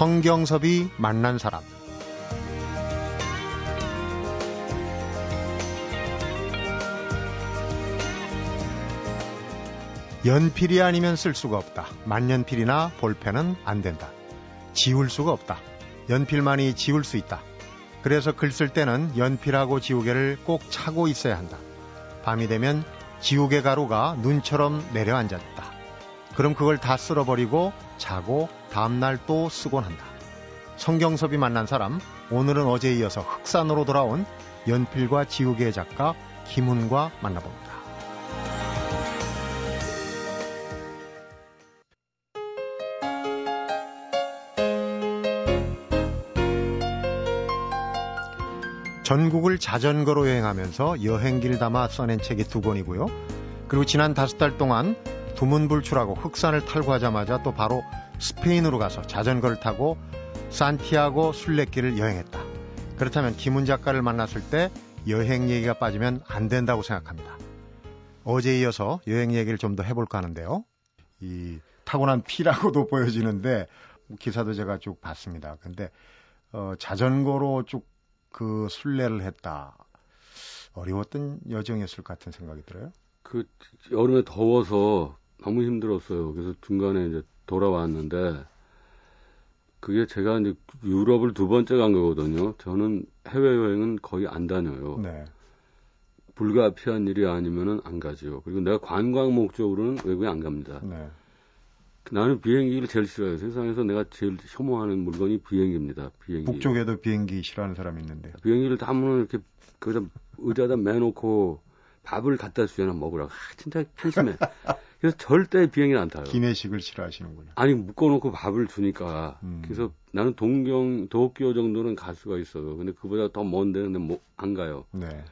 성경섭이 만난 사람 연필이 아니면 쓸 수가 없다. 만년필이나 볼펜은 안 된다. 지울 수가 없다. 연필만이 지울 수 있다. 그래서 글 쓸 때는 연필하고 지우개를 꼭 차고 있어야 한다. 밤이 되면 지우개 가루가 눈처럼 내려앉았다. 그럼 그걸 다 쓸어버리고 자고 다음날 또 쓰곤 한다. 성경섭이 만난 사람, 오늘은 어제에 이어서 흑산으로 돌아온 연필과 지우개 작가 김훈과 만나봅니다. 전국을 자전거로 여행하면서 여행기를 담아 써낸 책이 두 권이고요. 그리고 지난 다섯 달 동안 두문불출하고 흑산을 탈구하자마자 또 바로 스페인으로 가서 자전거를 타고 산티아고 순례길을 여행했다. 그렇다면 김훈 작가를 만났을 때 여행 얘기가 빠지면 안 된다고 생각합니다. 어제 이어서 여행 얘기를 좀 더 해볼까 하는데요. 이 타고난 피라고도 보여지는데 기사도 제가 쭉 봤습니다. 근데 어, 자전거로 쭉 그 순례를 했다. 어려웠던 여정이었을 것 같은 생각이 들어요. 그 여름에 더워서 너무 힘들었어요. 그래서 중간에 이제 돌아왔는데 그게 제가 이제 유럽을 두 번째 간 거거든요. 저는 해외 여행은 거의 안 다녀요. 네. 불가피한 일이 아니면은 안 가죠. 그리고 내가 관광 목적으로는 외국에 안 갑니다. 네. 나는 비행기를 제일 싫어해요. 세상에서 내가 제일 혐오하는 물건이 비행기입니다. 비행기. 북쪽에도 비행기 싫어하는 사람이 있는데. 비행기를 타면 이렇게 그다 의자다 매놓고 밥을 갖다 주잖아 먹으라고. 아, 진짜 편심해. 그래서 절대 비행기를 안 타요. 기내식을 싫어하시는군요. 아니 묶어놓고 밥을 주니까. 음. 그래서 나는 동경 도쿄 정도는 갈 수가 있어요. 근데 그보다 더 먼데 근데 뭐, 안 가요. 네.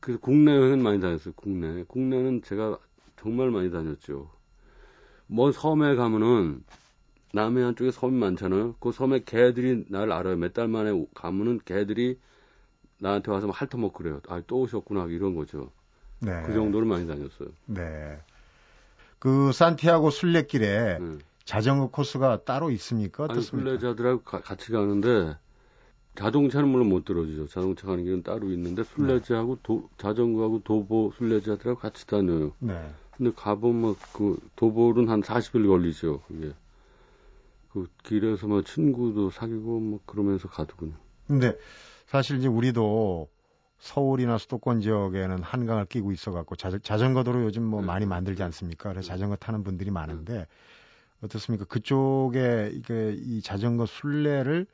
그래서 국내 여행은 많이 다녔어요. 국내. 국내는 제가 정말 많이 다녔죠. 뭐 섬에 가면은 남해안 쪽에 섬이 많잖아요. 그 섬에 개들이 날 알아요. 몇 달 만에 가면은 개들이 나한테 와서 핥아먹고 그래요. 아, 또 오셨구나. 이런 거죠. 네. 그 정도로 많이 다녔어요. 네. 그 산티아고 순례길에 네. 자전거 코스가 따로 있습니까? 어떻습니까? 아니, 순례자들하고 가, 같이 가는데 자동차는 물론 못 들어주죠. 자동차 가는 길은 따로 있는데 순례자하고 도, 자전거하고 도보 순례자들하고 같이 다녀요. 네. 근데 가보면 그 도보는 한 40일 걸리죠. 그게. 그 길에서 뭐 친구도 사귀고 뭐 그러면서 가더군요. 근데 사실 이제 우리도 서울이나 수도권 지역에는 한강을 끼고 있어갖고 자, 전 거 도로 요즘 뭐 네. 많이 만들지 않습니까? 그래서 네. 자전거 타는 분들이 많은데 네. 어떻습니까? 그쪽에 이게 이 자전거 순례를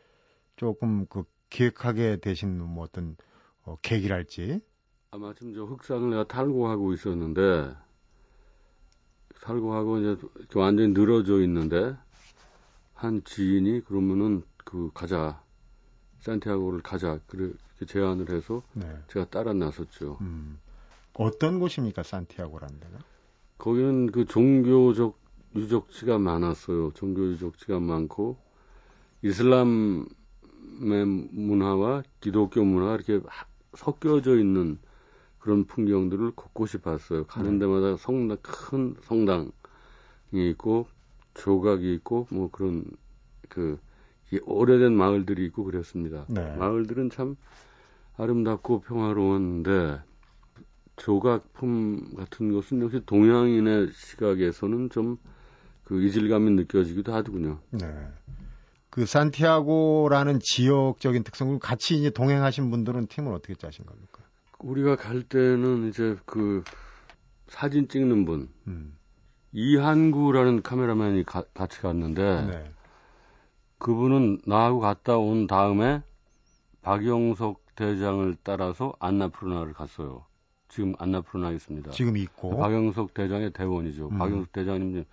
조금 그 기획하게 되신 뭐 어떤 어, 계기랄지. 아마 지금 저 흑산을 내가 탈고하고 있었는데 살고 하고 이제 완전히 늘어져 있는데 한 지인이 그러면은 그 가자 산티아고를 가자 그렇게 제안을 해서 네. 제가 따라 나섰죠. 음. 어떤 곳입니까 산티아고라는 데가? 거기는 그 종교적 유적지가 많았어요. 종교 유적지가 많고 이슬람의 문화와 기독교 문화가 이렇게 섞여져 있는 그런 풍경들을 곳곳이 봤어요. 가는 네. 데마다 성당, 큰 성당이 있고, 조각이 있고, 뭐 그런, 그, 오래된 마을들이 있고 그랬습니다. 네. 마을들은 참 아름답고 평화로웠는데, 조각품 같은 것은 역시 동양인의 시각에서는 좀 그 이질감이 느껴지기도 하더군요. 네. 그 산티아고라는 지역적인 특성을 같이 이제 동행하신 분들은 팀을 어떻게 짜신 겁니까? 우리가 갈 때는 이제 그 사진 찍는 분 음. 이한구라는 카메라맨이 가, 같이 갔는데 네. 그분은 나하고 갔다 온 다음에 박영석 대장을 따라서 안나푸르나를 갔어요. 지금 안나푸르나 있습니다. 지금 있고 박영석 대장의 대원이죠. 음. 박영석 대장님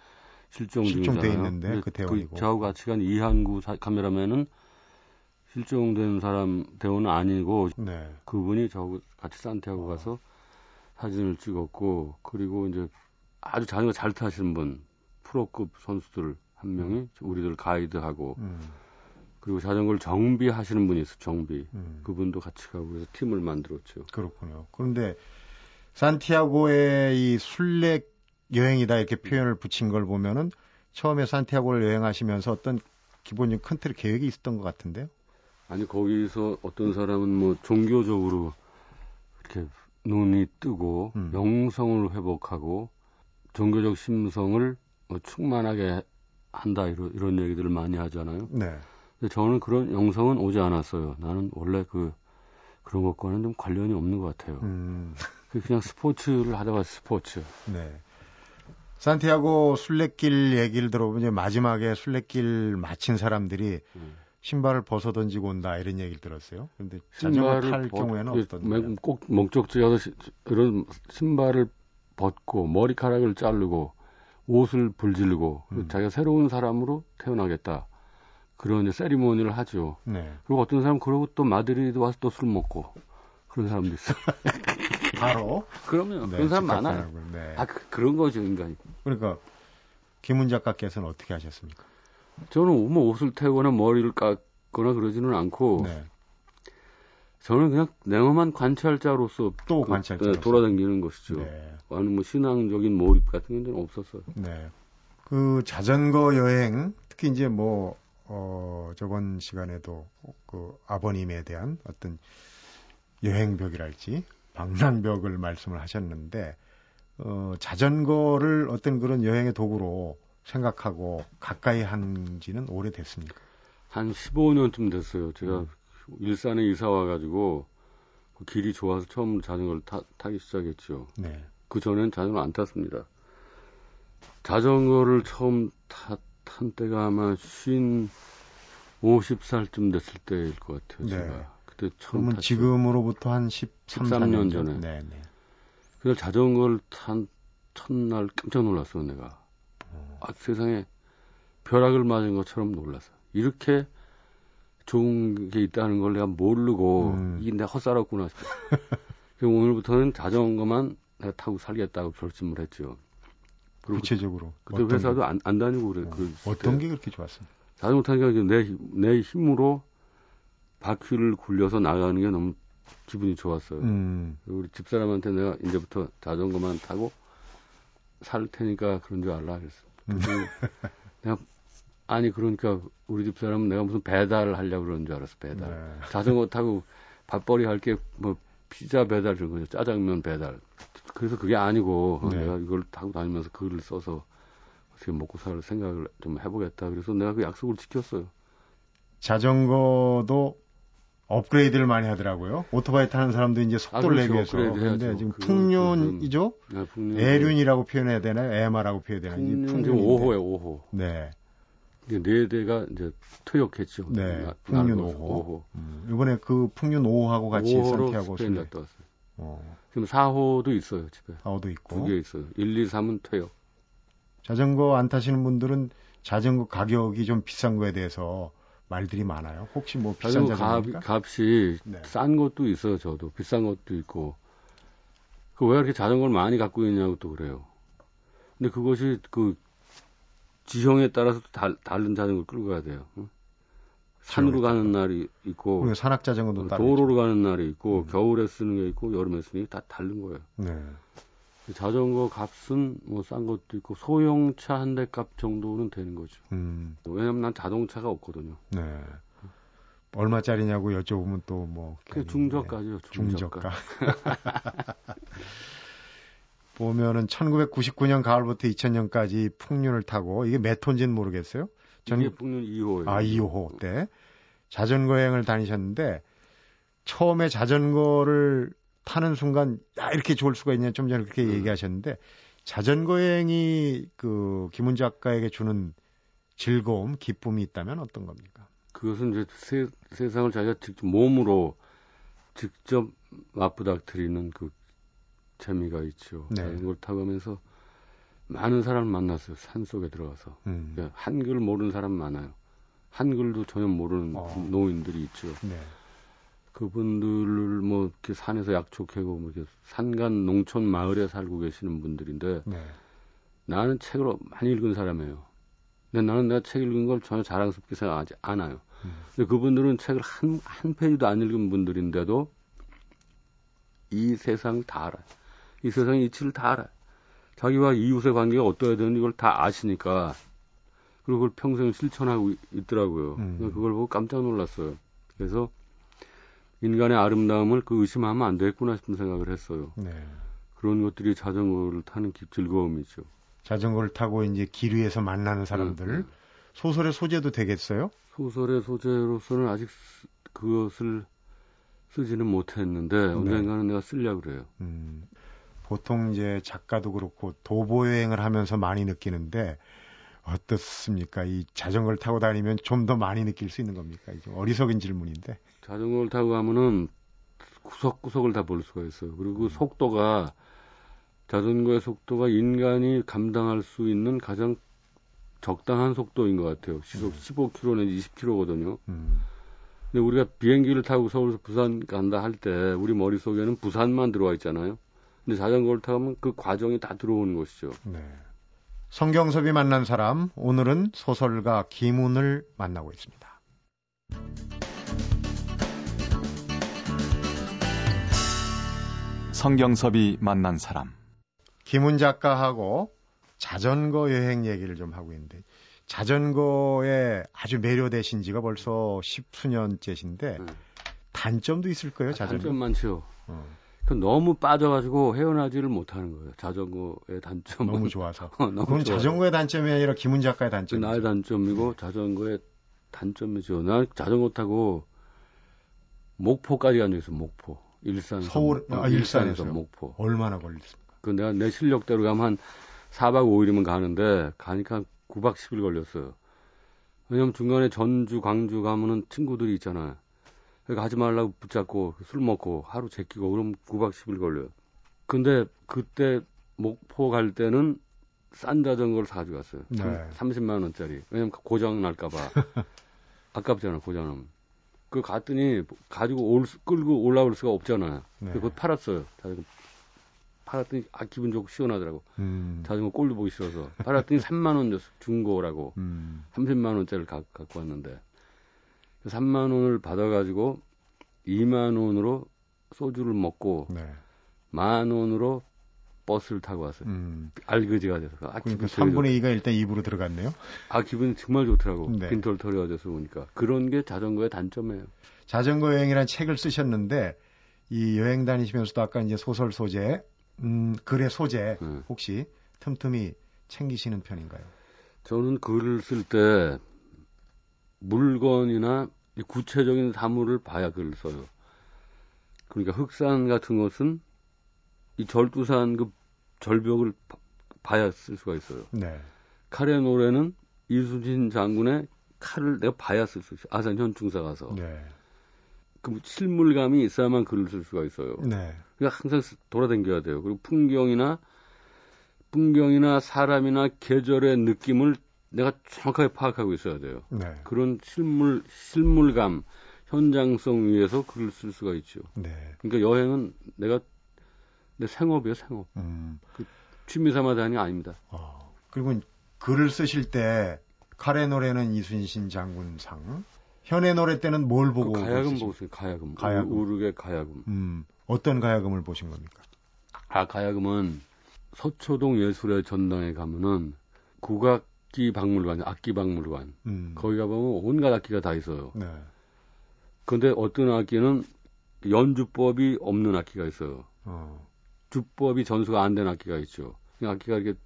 실종. 실종돼 있는데 그 대원이고 그 저하고 같이 간 이한구 사, 카메라맨은 실종된 사람 대원은 아니고 네. 그분이 저 같이 산티아고 가서 사진을 찍었고 그리고 이제 아주 자전거 잘 타시는 분 프로급 선수들 한 명이 음. 우리들 가이드하고 음. 그리고 자전거를 정비하시는 분이 있어 정비 음. 그분도 같이 가고 해서 팀을 만들었죠. 그렇군요. 그런데 산티아고의 이 순례 여행이다 이렇게 표현을 붙인 걸 보면은 처음에 산티아고를 여행하시면서 어떤 기본적인 큰 틀의 계획이 있었던 것 같은데요. 아니 거기서 어떤 사람은 뭐 종교적으로 이렇게 눈이 뜨고 음. 영성을 회복하고 종교적 심성을 뭐 충만하게 한다 이런 이런 얘기들을 많이 하잖아요. 네. 근데 저는 그런 영성은 오지 않았어요. 나는 원래 그 그런 것과는 좀 관련이 없는 것 같아요. 음. 그 그냥 스포츠를 하다가 스포츠. 네. 산티아고 순례길 얘기를 들어보면 이제 마지막에 순례길 마친 사람들이 음. 신발을 벗어 던지고 온다 이런 얘기를 들었어요. 그런데 자전거 탈 벗, 경우에는 어떤? 꼭 목적지 가서 이런 신발을 벗고 머리카락을 자르고 옷을 불질르고 음. 자기가 새로운 사람으로 태어나겠다. 그런 세리머니를 하죠. 네. 그리고 어떤 사람 그러고 또 마드리드 와서 또 술 먹고 그런 사람도 있어. 바로? 그러면 네, 그런 사람 많아요. 네. 아 그, 런 거죠 인간이. 그러니까 김훈 작가께서는 어떻게 하셨습니까? 저는 뭐 옷을 태거나 머리를 깎거나 그러지는 않고 네. 저는 그냥 냉엄한 관찰자로서 또 그, 관찰자 네, 돌아다니는 것이죠. 네. 아니 뭐 신앙적인 몰입 같은 건 없었어요. 네. 그 자전거 여행 특히 이제 뭐 어, 저번 시간에도 그 아버님에 대한 어떤 여행벽이랄지 방랑벽을 말씀을 하셨는데 어, 자전거를 어떤 그런 여행의 도구로 생각하고 가까이 한지는 오래됐습니까? 한 15년쯤 됐어요. 제가 음. 일산에 이사 와가지고 그 길이 좋아서 처음 자전거를 타, 타기 시작했죠. 네. 그 전엔 자전거 안 탔습니다. 자전거를 처음 타, 탄 때가 아마 쉰 50살쯤 됐을 때일 것 같아요. 네. 제가. 그때 처음 그러면 지금으로부터 한 13, 13년 전에. 네, 네. 그래서 자전거를 탄 첫날 깜짝 놀랐어, 내가. 어. 아, 세상에 벼락을 맞은 것처럼 놀랐어. 이렇게 좋은 게 있다는 걸 내가 모르고 음. 이게 내가 헛살았구나. 그래서 오늘부터는 자전거만 내가 타고 살겠다고 결심을 했죠. 구체적으로 그때 회사도 안, 안 다니고 그래. 어. 그, 어떤 게 그렇게 좋았습니까? 자전거 타니까 내, 내 힘으로 바퀴를 굴려서 나가는 게 너무 기분이 좋았어요. 음. 우리 집사람한테 내가 이제부터 자전거만 타고 살 테니까 그런 줄 알라 그랬어. 음. 내가 아니 그러니까 우리 집 사람은 내가 무슨 배달을 하려고 그러는 줄 알았어 배달. 네. 자전거 타고 밥벌이 할 게 뭐 피자 배달 이런 거죠. 짜장면 배달. 그래서 그게 아니고 네. 내가 이걸 타고 다니면서 글을 써서 어떻게 먹고 살 생각을 좀 해보겠다. 그래서 내가 그 약속을 지켰어요. 자전거도 업그레이드를 많이 하더라고요. 오토바이 타는 사람도 이제 속도를 아, 그렇죠. 내기 위해서. 그런데 지금 풍륜이죠? 네, 풍륜. 애륜이라고 표현해야 되나요? 에마라고 표현해야 되나요? 풍륜 지금 5호에 5호. 네. 네 대가 이제 퇴역했죠. 네. 풍륜 5호. 5호. 음, 이번에 그 풍륜 5호하고 같이 산티아고 스페인 갔다 왔어요. 어. 지금 4호도 있어요, 집에. 4호도 있고. 두개 있어요. 1, 2, 3은 퇴역. 자전거 안 타시는 분들은 자전거 가격이 좀 비싼 거에 대해서 말들이 많아요. 혹시 뭐 비싼 자전거 값이 네. 싼 것도 있어요. 저도 비싼 것도 있고. 그 왜 이렇게 자전거를 많이 갖고 있냐고 또 그래요. 근데 그것이 그 지형에 따라서 달, 다른 자전거를 끌고 가야 돼요. 응? 산으로 가는 날이 있고 산악 자전거도 도로로 가는 날이 있고 음. 겨울에 쓰는 게 있고 여름에 쓰는 게 다 다른 거예요. 네. 자전거 값은 뭐 싼 것도 있고 소형차 한 대 값 정도는 되는 거죠. 음. 왜냐면 난 자동차가 없거든요. 네. 얼마짜리냐고 여쭤보면 또 뭐. 그 중저가죠. 중저가. 중저가. 보면은 1999년 가을부터 2000년까지 풍륜을 타고 이게 몇 톤지는 모르겠어요. 전... 이게 풍륜 2호예요. 아, 2호 때 자전거 여행을 다니셨는데 처음에 자전거를 타는 순간 야 이렇게 좋을 수가 있냐 좀 전에 그렇게 음. 얘기하셨는데 자전거 여행이 그 김훈 작가에게 주는 즐거움, 기쁨이 있다면 어떤 겁니까? 그것은 이제 세, 세상을 자기가 직접 몸으로 직접 맞부닥뜨리는 그 재미가 있죠. 네. 자전거를 타가면서 많은 사람을 만났어요. 산 속에 들어가서 음. 그러니까 한글 모르는 사람 많아요. 한글도 전혀 모르는 어. 노인들이 있죠. 네. 그분들을 뭐 이렇게 산에서 약초 캐고 뭐 이렇게 산간 농촌 마을에 살고 계시는 분들인데 네. 나는 책을 많이 읽은 사람이에요. 근데 나는 내가 책 읽은 걸 전혀 자랑스럽게 생각하지 않아요. 음. 근데 그분들은 책을 한, 한 페이지도 안 읽은 분들인데도 이 세상 다 알아요. 이 세상 이치를 다 알아요. 자기와 이웃의 관계가 어떠해야 되는지 이걸 다 아시니까 그리고 그걸 평생 실천하고 있더라고요. 음. 그걸 보고 깜짝 놀랐어요. 그래서 인간의 아름다움을 그 의심하면 안 되겠구나 싶은 생각을 했어요. 네. 그런 것들이 자전거를 타는 즐거움이죠. 자전거를 타고 이제 길 위에서 만나는 사람들 음. 소설의 소재도 되겠어요? 소설의 소재로서는 아직 그것을 쓰지는 못했는데 네. 언젠가는 내가 쓰려고 그래요. 음. 보통 이제 작가도 그렇고 도보 여행을 하면서 많이 느끼는데 어떻습니까? 이 자전거를 타고 다니면 좀 더 많이 느낄 수 있는 겁니까? 이게 어리석은 질문인데. 자전거를 타고 가면은 구석구석을 다 볼 수가 있어요. 그리고 음. 속도가 자전거의 속도가 인간이 감당할 수 있는 가장 적당한 속도인 것 같아요. 시속 음. 15km 내지 20km거든요. 음. 근데 우리가 비행기를 타고 서울에서 부산 간다 할 때 우리 머릿속에는 부산만 들어와 있잖아요. 근데 자전거를 타면 그 과정이 다 들어오는 것이죠. 네. 성경섭이 만난 사람, 오늘은 소설가 김훈을 만나고 있습니다. 성경섭이 만난 사람. 김훈 작가하고 자전거 여행 얘기를 좀 하고 있는데, 자전거에 아주 매료되신 지가 벌써 십수년째신데, 음. 단점도 있을 거예요, 자전거. 단점 많죠. 어. 그 너무 빠져가지고 헤어나지를 못하는 거예요. 자전거의 단점. 너무 좋아서. 어, 너무 그건 좋아서. 자전거의 단점이 아니라 김훈 작가의 단점. 나의 단점이고 자전거의 단점이죠. 난 자전거 타고 목포까지 간적 있어. 목포. 일산. 서울. 아, 일산에서 목포. 얼마나 걸렸습니까? 그 내가 내 실력대로 가면 한 4박 5일이면 가는데 가니까 9박 10일 걸렸어요. 왜냐면 중간에 전주, 광주 가면은 친구들이 있잖아요. 그러니까 하지 말라고 붙잡고 술 먹고 하루 제끼고 그럼 9박 10일 걸려요. 근데 그때 목포 갈 때는 싼 자전거를 사가지고 갔어요. 네. 30만 원짜리. 왜냐면 고장 날까 봐. 아깝잖아, 고장하면. 그 갔더니 가지고 올, 끌고 올라올 수가 없잖아요. 네. 그거 팔았어요. 자전거. 팔았더니 아 기분 좋고 시원하더라고. 음. 자전거 꼴도 보기 싫어서. 팔았더니 3만 원 줬어. 중고라고. 음. 30만 원짜리를 가, 갖고 왔는데. 3만 원을 받아가지고 2만 원으로 소주를 먹고 네. 만 원으로 버스를 타고 왔어요. 음. 알그지가 돼서. 아, 그러니까 3분의 2가 일단 입으로 들어갔네요. 아, 기분이 정말 좋더라고. 네. 빈털 털이 어져서 보니까. 그런 게 자전거의 단점이에요. 자전거 여행이라는 책을 쓰셨는데, 이 여행 다니시면서도 아까 이제 소설 소재, 음, 글의 소재, 네. 혹시 틈틈이 챙기시는 편인가요? 저는 글을 쓸 때 물건이나 구체적인 사물을 봐야 글을 써요. 그러니까 흑산 같은 것은 이 절두산 그 절벽을 봐야 쓸 수가 있어요. 네. 칼의 노래는 이수진 장군의 칼을 내가 봐야 쓸 수 있어요. 아산 현충사 가서. 네. 그 실물감이 있어야만 글을 쓸 수가 있어요. 네. 그러니까 항상 돌아다녀야 돼요. 그리고 풍경이나 풍경이나 사람이나 계절의 느낌을 내가 정확하게 파악하고 있어야 돼요. 네. 그런 실물 실물감, 현장성 위에서 글을 쓸 수가 있죠. 네. 그러니까 여행은 내가 내 생업이에요, 생업. 음. 그 취미 삼아 다니는 게 아닙니다. 어. 그리고 글을 쓰실 때 칼의 노래는 이순신 장군상, 현의 노래 때는 뭘그 보고 그 가야금 있어요. 가야금. 가야금. 우르게 가야금. 음. 어떤 가야금을 보신 겁니까? 아, 가야금은 서초동 예술의 전당에 가면은 국악 악기 박물관, 악기 박물관. 음. 거기 가보면 온갖 악기가 다 있어요. 네. 근데 어떤 악기는 연주법이 없는 악기가 있어요. 어. 주법이 전수가 안 된 악기가 있죠. 악기가 이렇게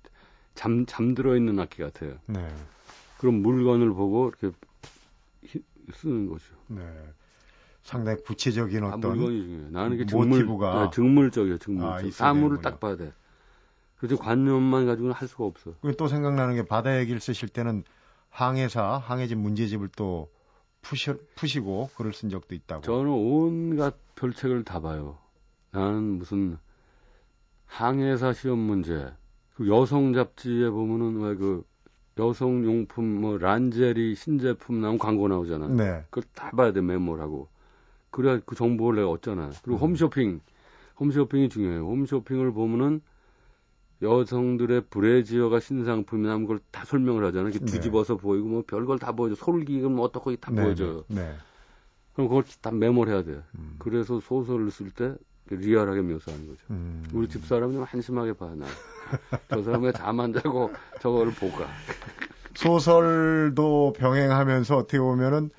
잠, 잠들어 있는 악기 같아요. 네. 그럼 물건을 보고 이렇게 쓰는 거죠. 네. 상당히 구체적인 아, 어떤 물건이 중요해요. 나는 이게 정물, 네, 정물적이에요. 정물적. 아, 사물을 딱 봐야 돼. 그래서 관념만 가지고는 할 수가 없어. 또 생각나는 게 바다 얘기를 쓰실 때는 항해사, 항해진 문제집을 또 푸시, 푸시고 글을 쓴 적도 있다고. 저는 온갖 별책을 다 봐요. 나는 무슨 항해사 시험 문제, 그 여성 잡지에 보면은 왜 그 여성 용품 뭐 란제리 신제품 나온 광고 나오잖아. 네. 그걸 다 봐야 돼 메모하고. 그래야 그 정보를 내가 얻잖아. 그리고 음. 홈쇼핑, 홈쇼핑이 중요해요. 홈쇼핑을 보면은 여성들의 브래지어가 신상품이나 하는 걸다 설명을 하잖아요. 이렇게 네. 뒤집어서 네. 보이고 뭐 별걸 다 보여줘. 솔기금 뭐 어떻고 다 네, 보여줘요. 네. 네. 그럼 그걸 다 메모를 해야 돼요. 음. 그래서 소설을 쓸 때 리얼하게 묘사하는 거죠. 음. 우리 집사람은 좀 한심하게 봐, 나. 저 사람이 잠 안 자고 저거를 볼까. 소설도 병행하면서 어떻게 보면은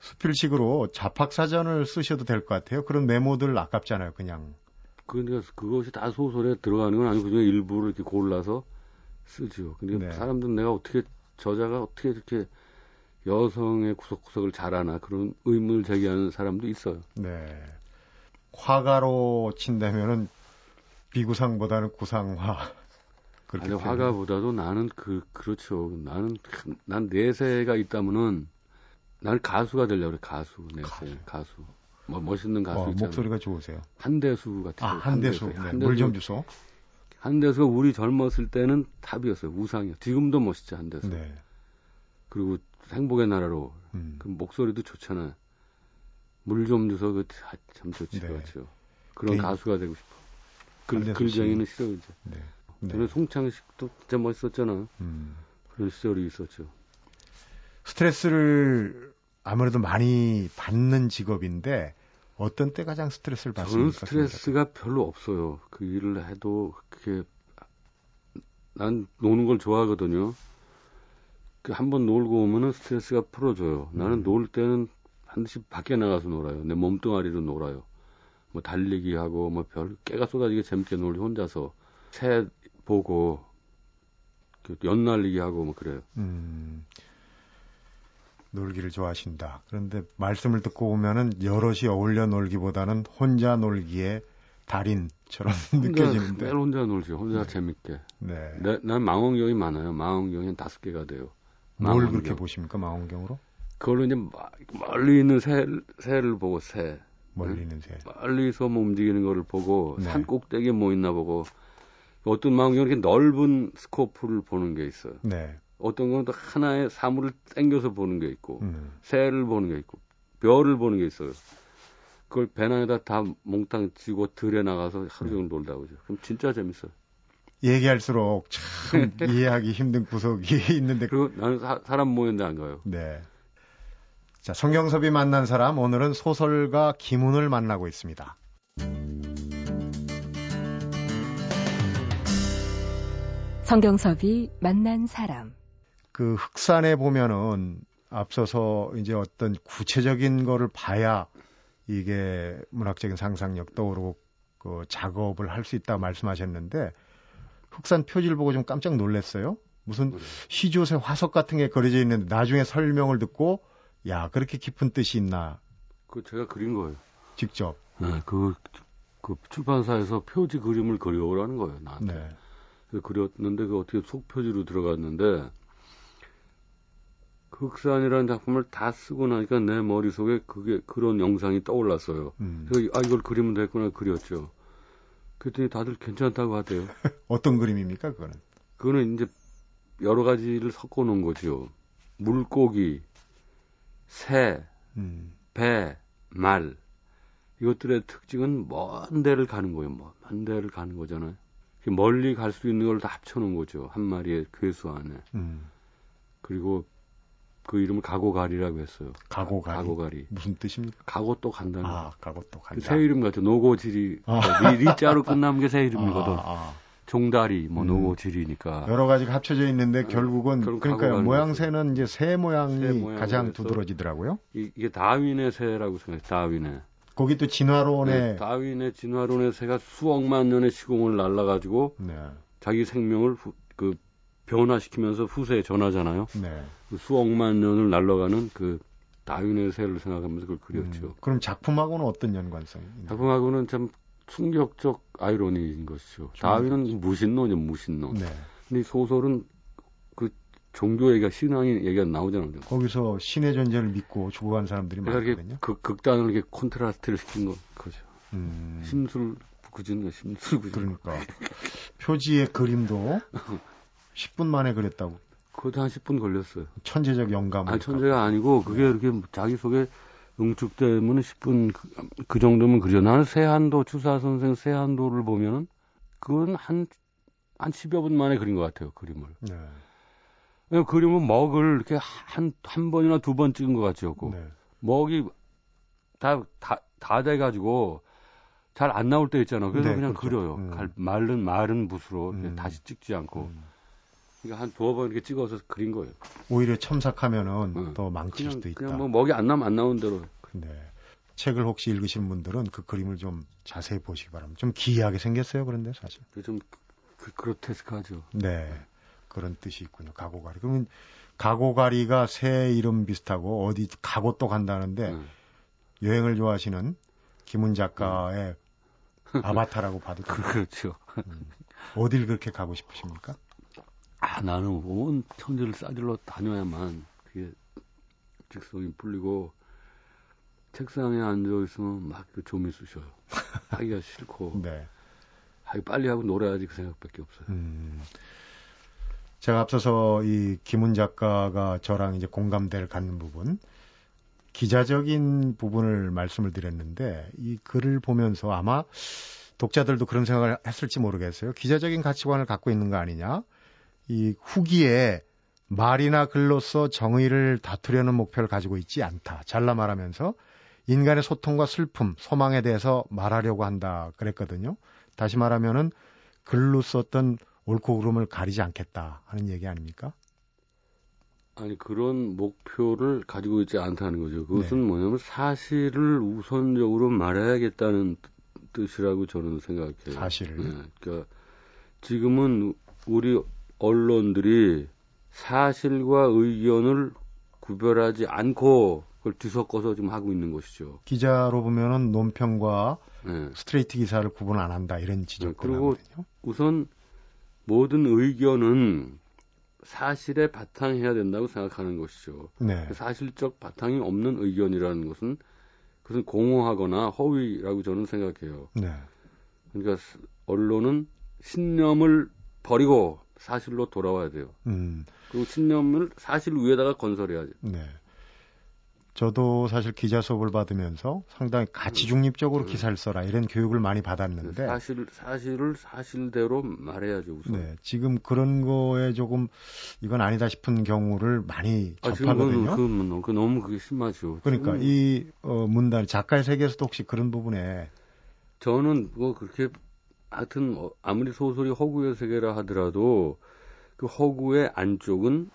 수필식으로 자팍사전을 쓰셔도 될 것 같아요. 그런 메모들 아깝잖아요, 그냥. 그러니까 그것이 다 소설에 들어가는 건 아니고 그냥 일부를 이렇게 골라서 쓰죠. 근데 네. 사람들은 내가 어떻게 저자가 어떻게 이렇게 여성의 구석구석을 잘 아나 그런 의문을 제기하는 사람도 있어요. 네. 화가로 친다면은 비구상보다는 구상화. 아니 화가보다도 나는 그 그렇죠. 나는 난 내세가 있다면은 나는 가수가 되려고 그래. 가수 내세 가수. 가수. 뭐 멋있는 가수 어, 있잖아요. 목소리가 좋으세요. 한대수 같은 아, 한대수. 한대수. 네, 물좀 주소. 한대수가 우리 젊었을 때는 탑이었어요. 우상이요. 지금도 멋있죠, 한대수. 네. 그리고 행복의 나라로 음. 그 목소리도 좋잖아요. 물 좀 주서 그참 좋지, 네. 그렇죠. 그런 개인... 가수가 되고 싶어. 글, 글쟁이는 싫어, 이제. 네. 네. 저는 송창식도 진짜 멋있었잖아. 음. 그런 시절이 있었죠. 스트레스를 아무래도 많이 받는 직업인데 어떤 때 가장 스트레스를 받습니까? 저는 스트레스가 별로 없어요. 그 일을 해도 그게 난 노는 걸 좋아하거든요. 그 한 번 놀고 오면은 스트레스가 풀어져요. 나는 음. 놀 때는 반드시 밖에 나가서 놀아요. 내 몸뚱아리로 놀아요. 뭐 달리기 하고 뭐 별 깨가 쏟아지게 재밌게 놀리 혼자서 새 보고 그 연날리기 하고 뭐 그래요. 음. 놀기를 좋아하신다. 그런데 말씀을 듣고 보면은 여럿이 어울려 놀기보다는 혼자 놀기에 달인처럼 느껴지는데. 매일 혼자 놀죠. 혼자 네. 재밌게. 네. 내, 난 망원경이 많아요. 망원경이 한 다섯 개가 돼요. 망원경. 뭘 그렇게 보십니까, 망원경으로? 그걸로 이제 멀리 있는 새, 새를 보고 새. 멀리 있는 새. 멀리서 뭐 움직이는 거를 보고 네. 산 꼭대기에 뭐 있나 보고 어떤 망원경은 이렇게 넓은 스코프를 보는 게 있어요. 네. 어떤 건 또 하나의 사물을 땡겨서 보는 게 있고 음. 새를 보는 게 있고 별을 보는 게 있어요. 그걸 배낭에다 다 몽땅 쥐고 들에 나가서 하루 종일 놀다 오죠. 그럼 진짜 재밌어요. 얘기할수록 참 이해하기 힘든 구석이 있는데 그리고 나는 사, 람 모였는데 안 가요. 네. 자, 성경섭이 만난 사람 오늘은 소설가 김훈을 만나고 있습니다. 성경섭이 만난 사람 그 흑산에 보면은 앞서서 이제 어떤 구체적인 거를 봐야 이게 문학적인 상상력 떠오르고 그 작업을 할 수 있다 말씀하셨는데 흑산 표지를 보고 좀 깜짝 놀랐어요. 무슨 시조새 화석 같은 게 그려져 있는데 나중에 설명을 듣고 야 그렇게 깊은 뜻이 있나? 그 제가 그린 거예요. 직접. 네, 그, 그 출판사에서 표지 그림을 그려오라는 거예요 나한테. 네. 그래서 그렸는데 그 어떻게 속표지로 들어갔는데 흑산이라는 작품을 다 쓰고 나니까 내 머릿속에 그게 그런 영상이 떠올랐어요. 음. 그래서 아 이걸 그리면 됐구나 그렸죠. 그랬더니 다들 괜찮다고 하대요. 어떤 그림입니까 그거는? 그거는 이제 여러 가지를 섞어 놓은 거죠. 물고기, 새, 음. 배, 말 이것들의 특징은 먼 데를 가는 거예요. 먼 데를 가는 거잖아요. 멀리 갈 수 있는 걸 다 합쳐 놓은 거죠. 한 마리의 괴수 안에. 음. 그리고 그 이름을 가고가리라고 했어요. 가고가리. 가고가리. 무슨 뜻입니까? 가고 또 간다는. 아, 가고 또 간다. 새 이름 같죠. 노고지리. 아. 그러니까 리자로 끝나는 게 새 이름이거든. 아, 아. 종다리, 뭐 음. 노고지리니까. 여러 가지가 합쳐져 있는데 결국은 그러니까 모양새는 이제 새 모양이 새 가장 두드러지더라고요. 이, 게 다윈의 새라고 생각해. 다윈의. 거기 또 진화론의 네, 다윈의 진화론의 새가 수억만 년의 시공을 날라가지고 네. 자기 생명을 후, 그 변화시키면서 후세에 전하잖아요. 네. 그 수억만 년을 날아가는 그 다윈의 새를 생각하면서 그걸 그렸죠. 음, 그럼 작품하고는 어떤 연관성이? 작품하고는 참 충격적 아이러니인 것이죠. 다윈은 무신론이죠, 무신론. 네. 근데 소설은 그 종교 얘기가 신앙이 얘기가 나오잖아요. 거기서 신의 존재를 믿고 죽어간 사람들이 많거든요. 극, 극단을 이렇게 콘트라스트를 시킨 거, 거죠. 음. 심술 거, 심술 굳은 그러니까 표지의 그림도 10분 만에 그렸다고. 그것도 한 10분 걸렸어요. 천재적 영감. 아니, 천재가 아니고, 그게 네. 이렇게 자기 속에 응축되면 10분, 그, 그 정도면 그려. 나는 세한도, 추사 선생 세한도를 보면은, 그건 한, 한 10여 분 만에 그린 것 같아요, 그림을. 네. 그림은 먹을 이렇게 한, 한 번이나 두 번 찍은 것 그. 네. 먹이 다, 다, 다 돼가지고, 잘 안 나올 때 있잖아. 그래서 네, 그냥 그렇죠. 그려요. 음. 갈, 마른, 마른 붓으로 음. 다시 찍지 않고. 음. 그러니까 한 두어 번 이렇게 찍어서 그린 거예요. 오히려 첨삭하면은 응. 더 망칠 그냥, 수도 있다. 그냥 뭐 먹이 안 나면 안 나오는 대로. 근데 책을 혹시 읽으신 분들은 그 그림을 좀 자세히 보시기 바랍니다. 좀 기이하게 생겼어요, 그런데 사실. 좀 그, 그로테스크하죠. 네. 그런 뜻이 있군요. 가고가리. 그러면 가고가리가 새 이름 비슷하고 어디 가고 또 간다는데 음. 여행을 좋아하시는 김은 작가의 음. 아바타라고 봐도 됩니다. 그렇죠. 음. 어딜 그렇게 가고 싶으십니까? 아, 나는 온 천지를 싸들러 다녀야만 그게 직성이 풀리고 책상에 앉아 있으면 막그 좀이 쑤셔요. 하기가 싫고. 네. 하기 빨리 하고 놀아야지 그 생각밖에 없어요. 음. 제가 앞서서 이 김은 작가가 저랑 이제 공감대를 갖는 부분, 기자적인 부분을 말씀을 드렸는데 이 글을 보면서 아마 독자들도 그런 생각을 했을지 모르겠어요. 기자적인 가치관을 갖고 있는 거 아니냐? 이 후기에 말이나 글로써 정의를 다투려는 목표를 가지고 있지 않다. 잘라 말하면서 인간의 소통과 슬픔, 소망에 대해서 말하려고 한다 그랬거든요. 다시 말하면은 글로 썼던 옳고 그름을 가리지 않겠다 하는 얘기 아닙니까? 아니 그런 목표를 가지고 있지 않다는 거죠. 그것은 네. 뭐냐면 사실을 우선적으로 말해야겠다는 뜻이라고 저는 생각해요. 사실을. 네. 그러니까 지금은 우리 언론들이 사실과 의견을 구별하지 않고 그걸 뒤섞어서 지금 하고 있는 것이죠. 기자로 보면은 논평과 네. 스트레이트 기사를 구분 안 한다 이런 지적도 네, 그리고 나거든요. 우선 모든 의견은 사실에 바탕해야 된다고 생각하는 것이죠. 네. 사실적 바탕이 없는 의견이라는 것은 그것은 공허하거나 허위라고 저는 생각해요. 네. 그러니까 언론은 신념을 버리고 사실로 돌아와야 돼요. 음. 그리고 신념을 사실 위에다가 건설해야죠. 네. 저도 사실 기자 수업을 받으면서 상당히 가치 중립적으로 네. 기사를 써라 이런 교육을 많이 받았는데 사실 사실을 사실대로 말해야죠. 우선. 네, 지금 그런 거에 조금 이건 아니다 싶은 경우를 많이 아, 접하거든요. 그, 그 너무 그게 심하죠. 그러니까 지금. 이 어, 문단 작가의 세계에서도 혹시 그런 부분에 저는 뭐 그렇게 하여튼 뭐 아무리 소설이 허구의 세계라 하더라도 그 허구의 안쪽은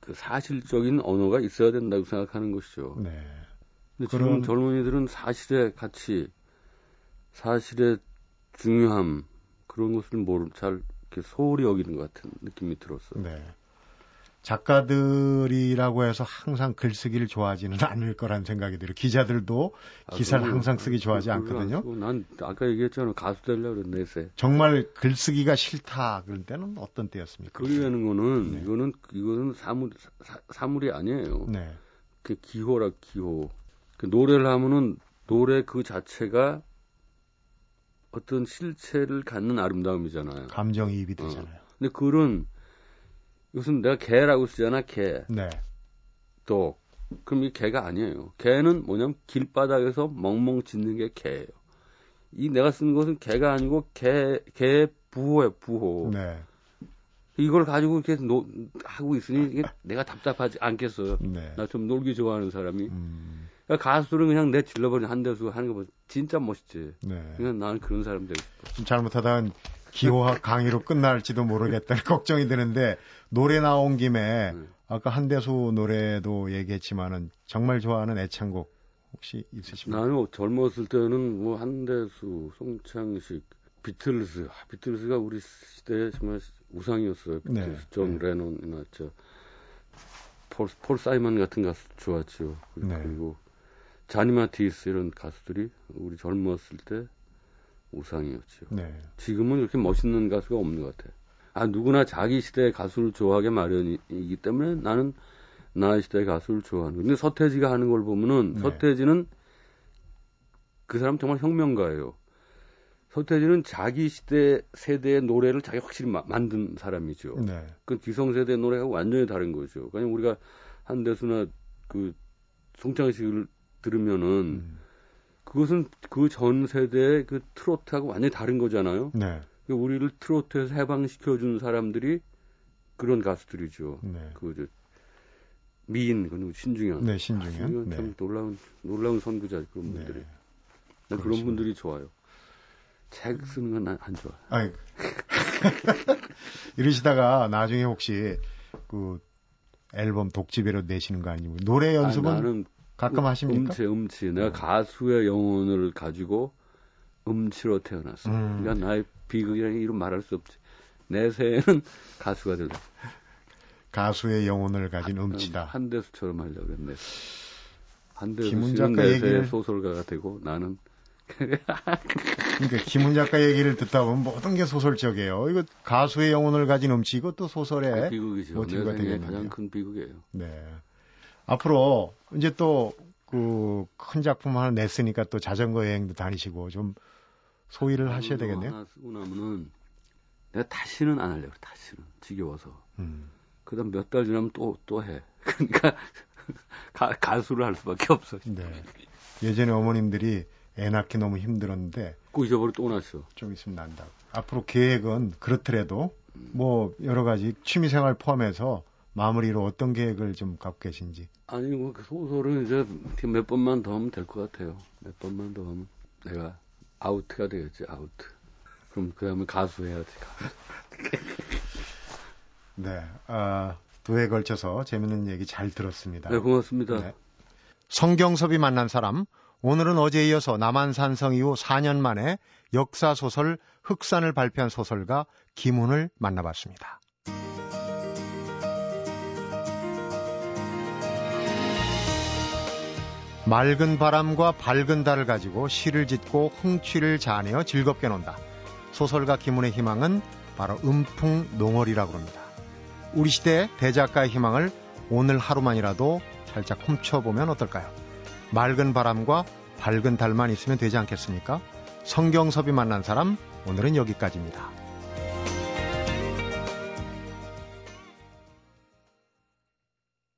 그 사실적인 언어가 있어야 된다고 생각하는 것이죠. 네. 근데 그런... 지금 젊은이들은 사실의 가치, 사실의 중요함 그런 것을 모르 잘 이렇게 소홀히 여기는 것 같은 느낌이 들었어요. 네. 작가들이라고 해서 항상 글쓰기를 좋아하지는 않을 거란 생각이 들어요. 기자들도 아, 기사를 그건, 항상 쓰기 좋아하지 않거든요. 난 아까 얘기했잖아 가수 되려고 그랬네. 정말 글쓰기가 싫다 그럴 때는 어떤 때였습니까? 글이라는 거는 네. 이거는 이거는 사물 사, 사물이 아니에요. 네. 그 기호라 기호. 그 노래를 하면은 노래 그 자체가 어떤 실체를 갖는 아름다움이잖아요. 감정이입이 되잖아요. 어. 근데 글은 이것은 내가 개라고 쓰잖아, 개. 네. 또, 그럼 이 개가 아니에요. 개는 뭐냐면 길바닥에서 멍멍 짖는 게 개예요. 이 내가 쓰는 것은 개가 아니고 개, 개 부호예요, 부호. 네. 이걸 가지고 이렇게 노, 하고 있으니 이게 내가 답답하지 않겠어요. 네. 나좀 놀기 좋아하는 사람이. 음. 그러니까 가수들은 그냥 내 질러버린 한 대수 하는 거 보면 진짜 멋있지. 네. 그냥 나는 그런 사람 되고 싶어. 좀 잘못하다간 기호 강의로 끝날지도 모르겠다는 걱정이 드는데 노래 나온 김에 네. 아까 한대수 노래도 얘기했지만은 정말 좋아하는 애창곡 혹시 있으십니까? 나는 젊었을 때는 뭐 한대수, 송창식, 비틀스, 아, 비틀스가 우리 시대에 정말 우상이었어요. 비틀스, 네. 존 네. 레논이나 저 폴, 폴 사이먼 같은 가수 좋았죠. 네. 그리고 자니 마티스 이런 가수들이 우리 젊었을 때 우상이었죠. 네. 지금은 이렇게 멋있는 가수가 없는 것 같아요. 아, 누구나 자기 시대의 가수를 좋아하게 마련이기 때문에 나는 나의 시대의 가수를 좋아하는. 근데 서태지가 하는 걸 보면은 네. 서태지는 그 사람 정말 혁명가예요. 서태지는 자기 시대 세대의 노래를 자기 확실히 마, 만든 사람이죠. 네. 그 기성세대 노래하고 완전히 다른 거죠. 그냥 우리가 한대수나 그 송창식을 들으면은 음. 그것은 그 전 세대의 그 트로트하고 완전히 다른 거잖아요. 네. 그 우리를 트로트에서 해방시켜준 사람들이 그런 가수들이죠. 네. 그, 미인, 그 신중현. 네, 신중현. 아, 신중현 네. 참 놀라운, 놀라운 선구자, 그런 네. 분들이. 네. 그런 분들이 좋아요. 책 쓰는 건 안 좋아. 아이 이러시다가 나중에 혹시 그 앨범 독집으로 내시는 거 아니고 노래 연습은 나는 가끔 하십니까? 음치 음치 내가 어. 가수의 영혼을 가지고 음치로 태어났어. 음. 그러니까 나의 비극이라는 이름 말할 수 없지. 내 새에는 가수가 될래. 가수의 영혼을 가진 음치다. 한대수처럼 하려고 그랬네. 한대수 씨는 내 얘기를... 소설가가 되고 나는 그러니까 김훈 작가 얘기를 듣다 보면 모든 게 소설적이에요. 이거 가수의 영혼을 가진 음치 이것도 소설의 비극이죠. 모티브가 되겠네요. 가장 큰 비극이에요. 네. 앞으로 이제 또 그 큰 작품 하나 냈으니까 또 자전거 여행도 다니시고 좀 소위를 하셔야 되겠네요. 하나 쓰고 나면은 내가 다시는 안 하려고 다시는 지겨워서. 음. 그다음 몇 달 지나면 또 또 해. 그러니까 가, 가수를 할 수밖에 없어. 네. 예전에 어머님들이 애 낳기 너무 힘들었는데 꼭 잊어버려 또 났어. 좀 있으면 난다. 앞으로 계획은 그렇더라도 음. 뭐 여러 가지 취미 생활 포함해서 마무리로 어떤 계획을 좀 갖고 계신지. 아니 뭐 그 소설은 이제 몇 번만 더 하면 될 것 같아요. 몇 번만 더 하면 내가 아우트가 되겠지 아우트. 그럼 그 다음에 가수 해야지. 네, 아, 두해 걸쳐서 재밌는 얘기 잘 들었습니다. 네, 고맙습니다. 네. 성경섭이 만난 사람, 오늘은 어제에 이어서 남한산성 이후 4년 만에 역사소설 흑산을 발표한 소설가 김훈을 만나봤습니다. 맑은 바람과 밝은 달을 가지고 시를 짓고 흥취를 자아내어 즐겁게 논다. 소설가 김훈의 희망은 바로 음풍 농월이라고 합니다. 우리 시대 대작가의 희망을 오늘 하루만이라도 살짝 훔쳐보면 어떨까요? 맑은 바람과 밝은 달만 있으면 되지 않겠습니까? 성경섭이 만난 사람, 오늘은 여기까지입니다.